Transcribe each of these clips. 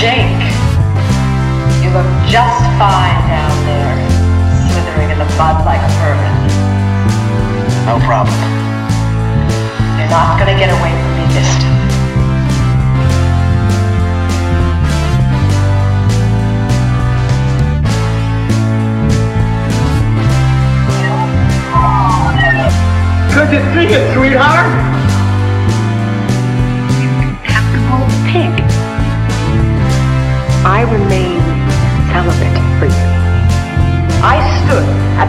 Jake, you look just fine down there, slithering in the mud like a vermin. No problem. You're not gonna get away from me this time. Good to see you, sweetheart.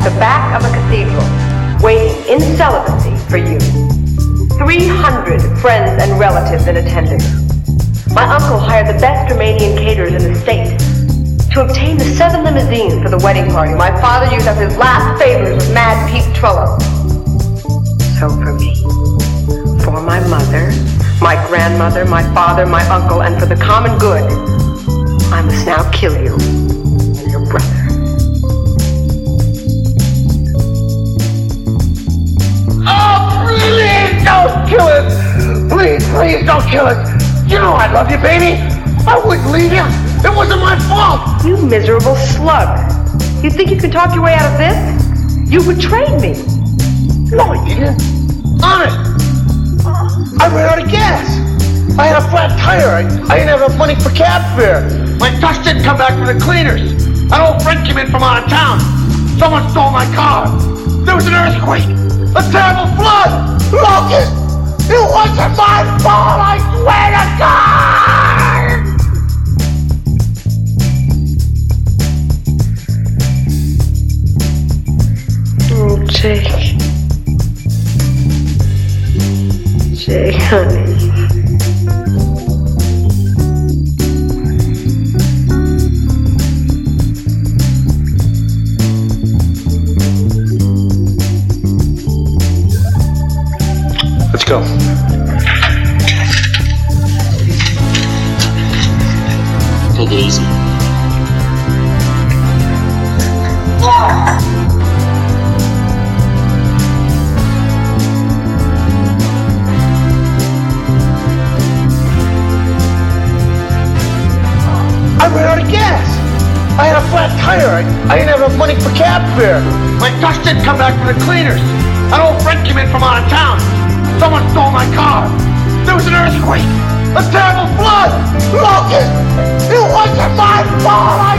At the back of a cathedral, waiting in celibacy for you. 300 friends and relatives in attendance. My uncle hired the best Romanian caterers in the state. To obtain the seven limousines for the wedding party, my father used up his last favors with Mad Pete Trello. So for me, for my mother, my grandmother, my father, my uncle, and for the common good, I must now kill you Please, please don't kill us! You know I love you, baby! I wouldn't leave you! It wasn't my fault! You miserable slug. You think you can talk your way out of this? You betrayed me. No, I didn't. Honest! I ran out of gas! I had a flat tire. I, I didn't have enough money for cab fare. My truck didn't come back from the cleaners. An old friend came in from out of town. Someone stole my car. There was an earthquake. A terrible flood. Locust! It wasn't my fault, I swear to God! Oh, Jake. Jake, honey. Let's go. Take it easy. I ran out of gas. I had a flat tire. I, I didn't have enough money for cab fare. My truck didn't come back from the cleaners. An old friend came in from out of town. Someone stole my car. There was an earthquake. A terrible flood. Locust. It wasn't my fault.